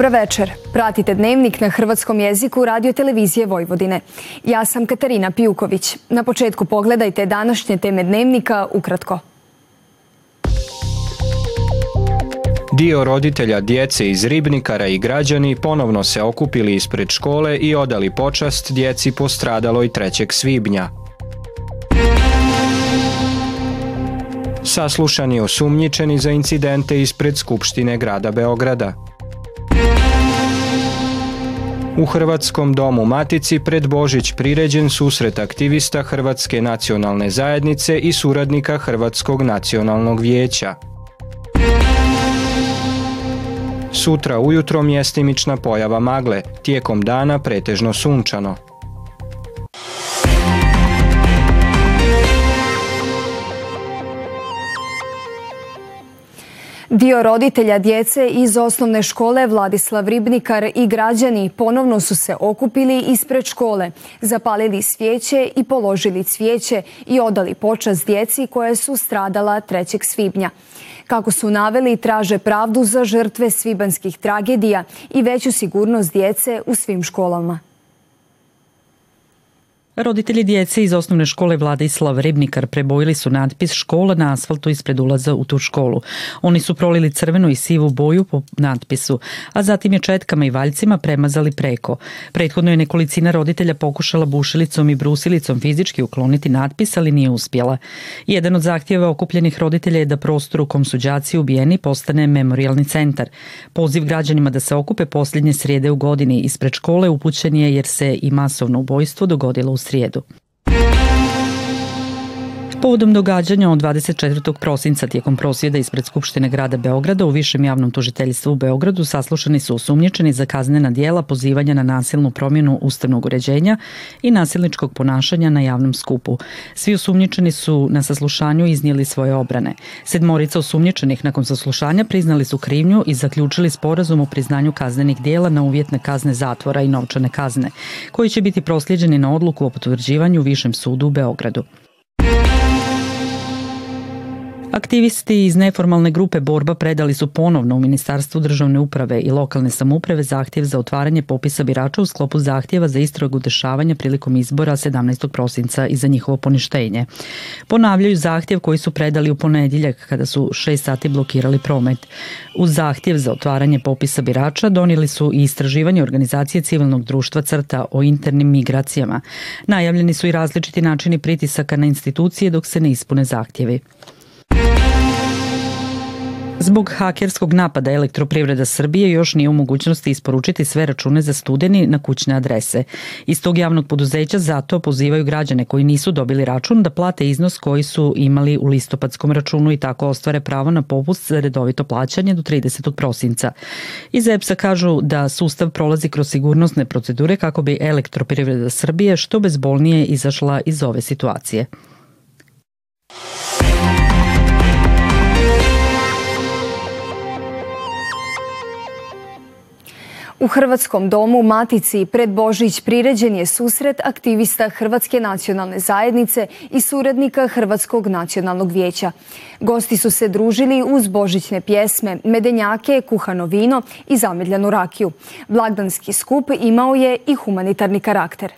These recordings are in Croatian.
Dobra večer. Pratite dnevnik na hrvatskom jeziku radio televizije Vojvodine. Ja sam Katarina Pijuković. Na početku pogledajte današnje teme dnevnika ukratko. Dio roditelja djece iz Ribnikara i građani ponovno se okupili ispred škole i odali počast djeci postradaloj 3. svibnja. Saslušani osumnjičeni za incidente ispred Skupštine grada Beograda. U Hrvatskom domu Matici pred Božić priređen susret aktivista Hrvatske nacionalne zajednice i suradnika Hrvatskog nacionalnog vijeća. Sutra ujutro mjestimična pojava magle, tijekom dana pretežno sunčano. Dio roditelja djece iz osnovne škole Vladislav Ribnikar i građani ponovno su se okupili ispred škole, zapalili svijeće i položili cvijeće i odali počast djeci koje su stradala 3. svibnja. Kako su naveli, traže pravdu za žrtve svibanskih tragedija i veću sigurnost djece u svim školama. Roditelji djece iz osnovne škole Vladislav Ribnikar prebojili su natpis škola na asfaltu ispred ulaza u tu školu. Oni su prolili crvenu i sivu boju po natpisu, a zatim je četkama i valjcima premazali preko. Prethodno je nekolicina roditelja pokušala bušilicom i brusilicom fizički ukloniti natpis, ali nije uspjela. Jedan od zahtjeva okupljenih roditelja je da prostor u kom su đaci ubijeni postane memorialni centar. Poziv građanima da se okupe posljednje srijede u godini ispred škole upućen je jer se i masovno ubojstvo dogodilo u uzriedu. Povodom događanja od 24. prosinca tijekom prosvjeda ispred Skupštine grada Beograda u Višem javnom tužiteljstvu u Beogradu saslušani su osumnjičeni za kaznena dijela pozivanja na nasilnu promjenu ustavnog uređenja i nasilničkog ponašanja na javnom skupu. Svi osumnjičeni su na saslušanju iznijeli svoje obrane. Sedmorica osumnjičenih nakon saslušanja priznali su krivnju i zaključili sporazum o priznanju kaznenih dijela na uvjetne kazne zatvora i novčane kazne, koji će biti prosljeđeni na odluku o potvrđivanju Višem sudu u Beogradu. Aktivisti iz neformalne grupe Borba predali su ponovno u Ministarstvu državne uprave i lokalne samouprave zahtjev za otvaranje popisa birača u sklopu zahtjeva za istragu dešavanja prilikom izbora 17. prosinca i za njihovo poništenje. Ponavljaju zahtjev koji su predali u ponedjeljak kada su šest sati blokirali promet. Uz zahtjev za otvaranje popisa birača donijeli su i istraživanje organizacije civilnog društva Crta o internim migracijama. Najavljeni su i različiti načini pritisaka na institucije dok se ne ispune zahtjevi. Zbog hakerskog napada Elektroprivreda Srbije još nije u mogućnosti isporučiti sve račune za studeni na kućne adrese. Iz tog javnog poduzeća zato pozivaju građane koji nisu dobili račun da plate iznos koji su imali u listopadskom računu i tako ostvare pravo na popust za redovito plaćanje do 30. prosinca. Iz EPS-a kažu da sustav prolazi kroz sigurnosne procedure kako bi Elektroprivreda Srbije što bezbolnije izašla iz ove situacije. U Hrvatskom domu Matici pred Božić priređen je susret aktivista Hrvatske nacionalne zajednice i suradnika Hrvatskog nacionalnog vijeća. Gosti su se družili uz božićne pjesme, medenjake, kuhano vino i zamedljanu rakiju. Blagdanski skup imao je i humanitarni karakter.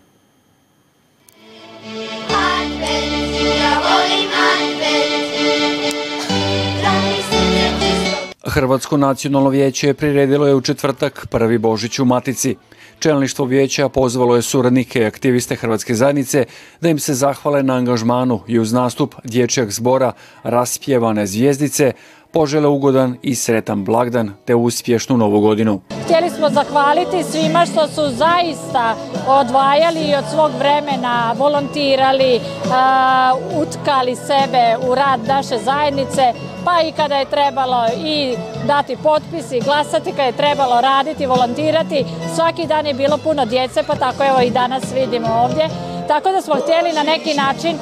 Hrvatsko nacionalno vijeće je priredilo je u četvrtak prvi Božić u Matici. Čelništvo vijeća pozvalo je suradnike i aktiviste Hrvatske zajednice da im se zahvale na angažmanu i uz nastup dječjeg zbora raspjevane zvijezdice požele ugodan i sretan blagdan te uspješnu novu godinu. Htjeli smo zahvaliti svima što su zaista odvajali od svog vremena, volontirali, utkali sebe u rad naše zajednice, pa i kada je trebalo i dati potpis i glasati, kada je trebalo raditi, volontirati. Svaki dan je bilo puno djece, pa tako evo i danas vidimo ovdje Tako da smo htjeli na neki način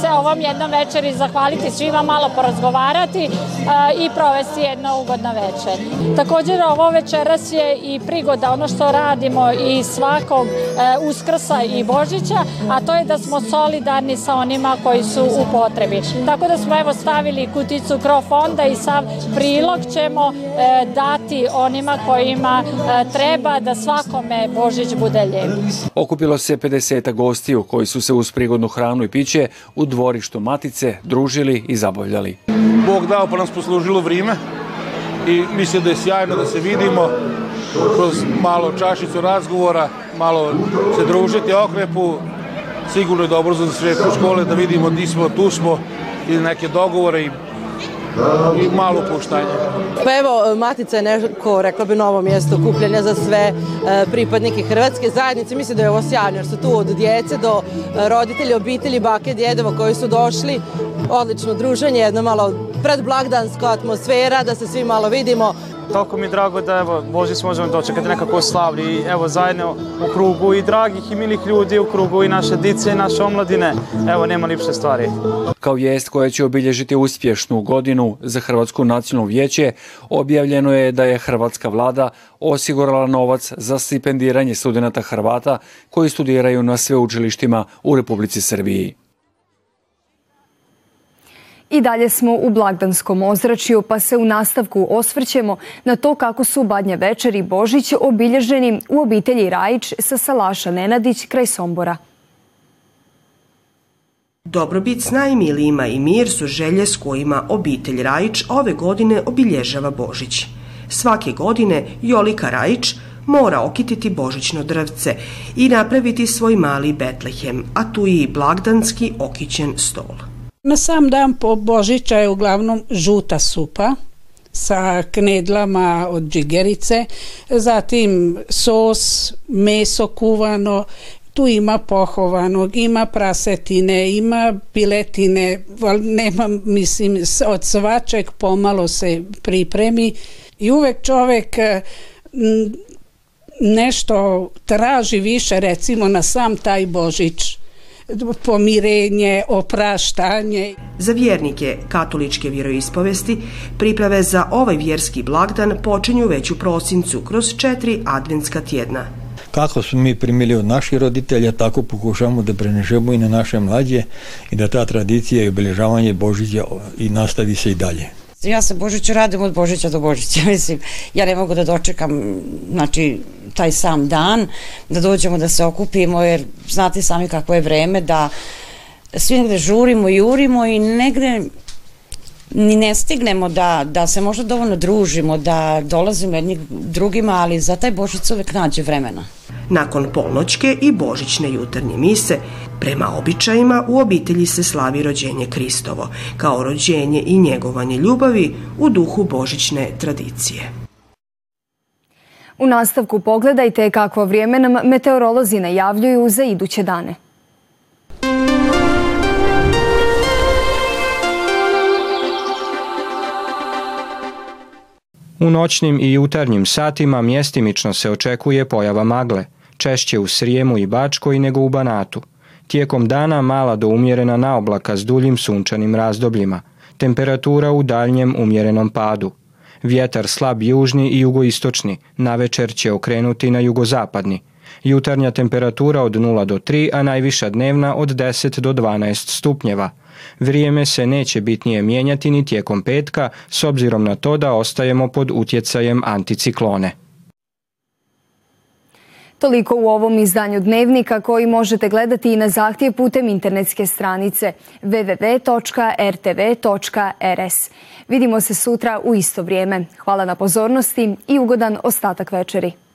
se ovom jednom večeri zahvaliti svima, malo porazgovarati i provesti jedno ugodno večer. Također ovo večeras je i prigoda ono što radimo i svakog uskrsa i Božića, a to je da smo solidarni sa onima koji su u potrebi. Tako da smo evo stavili kuticu kro fonda i sav prilog ćemo e, dati onima kojima e, treba da svakome Božić bude lijep. Okupilo se 50 gostiju koji su se uz prigodnu hranu i piće u dvorištu Matice družili i zabavljali. Bog dao pa nas poslužilo vrijeme i mislim da je sjajno da se vidimo kroz malo čašicu razgovora, malo se družiti okrepu, sigurno je dobro za sve škole da vidimo di smo, tu smo i neke dogovore i i malo puštanje. Pa evo, Matica je neko, rekla bi, novo mjesto kupljenja za sve e, pripadnike Hrvatske zajednice. Mislim da je ovo sjajno jer su tu od djece do e, roditelja, obitelji, bake, djedova koji su došli. Odlično druženje, jedno malo predblagdanska atmosfera, da se svi malo vidimo. Toliko mi je drago da evo, Božić možemo dočekati nekako slavni i evo zajedno u krugu i dragih i milih ljudi u krugu i naše dice i naše omladine. Evo, nema lipše stvari. Kao vijest koja će obilježiti uspješnu godinu za Hrvatsko nacionalno vijeće, objavljeno je da je Hrvatska vlada osigurala novac za stipendiranje studenta Hrvata koji studiraju na sveučilištima u Republici Srbiji. I dalje smo u blagdanskom ozračju pa se u nastavku osvrćemo na to kako su Badnja večer i Božić obilježeni u obitelji Rajić sa Salaša Nenadić kraj Sombora. Dobrobit s najmilijima i mir su želje s kojima obitelj Rajić ove godine obilježava Božić. Svake godine Jolika Rajić mora okititi božićno drvce i napraviti svoj mali Betlehem, a tu i blagdanski okićen stol. Na sam dan po Božića je uglavnom žuta supa sa knedlama od džigerice, zatim sos, meso kuvano, tu ima pohovanog, ima prasetine, ima piletine, nema, mislim, od svačeg pomalo se pripremi i uvek čovek nešto traži više, recimo na sam taj Božić pomirenje, opraštanje. Za vjernike katoličke vjeroispovesti priprave za ovaj vjerski blagdan počinju već u prosincu kroz četiri adventska tjedna. Kako smo mi primili od naših roditelja, tako pokušamo da prenežemo i na naše mlađe i da ta tradicija i obilježavanje Božića i nastavi se i dalje. Ja se Božiću radim od Božića do Božića, mislim, ja ne mogu da dočekam, znači, taj sam dan, da dođemo da se okupimo, jer znate sami kako je vreme, da svi negde žurimo, jurimo i negde ni ne stignemo da, da se možda dovoljno družimo, da dolazimo jedni drugima, ali za taj Božić uvek nađe vremena. Nakon polnoćke i božićne jutarnje mise, prema običajima u obitelji se slavi rođenje Kristovo, kao rođenje i njegovanje ljubavi u duhu božićne tradicije. U nastavku pogledajte kakvo vrijeme nam meteorolozi najavljuju za iduće dane. U noćnim i jutarnjim satima mjestimično se očekuje pojava magle, češće u Srijemu i Bačkoj nego u Banatu. Tijekom dana mala do umjerena naoblaka s duljim sunčanim razdobljima. Temperatura u daljnjem umjerenom padu. Vjetar slab južni i jugoistočni, na večer će okrenuti na jugozapadni. Jutarnja temperatura od 0 do 3, a najviša dnevna od 10 do 12 stupnjeva. Vrijeme se neće bitnije mijenjati ni tijekom petka s obzirom na to da ostajemo pod utjecajem anticiklone. Toliko u ovom izdanju dnevnika koji možete gledati i na zahtjev putem internetske stranice www.rtv.rs. Vidimo se sutra u isto vrijeme. Hvala na pozornosti i ugodan ostatak večeri.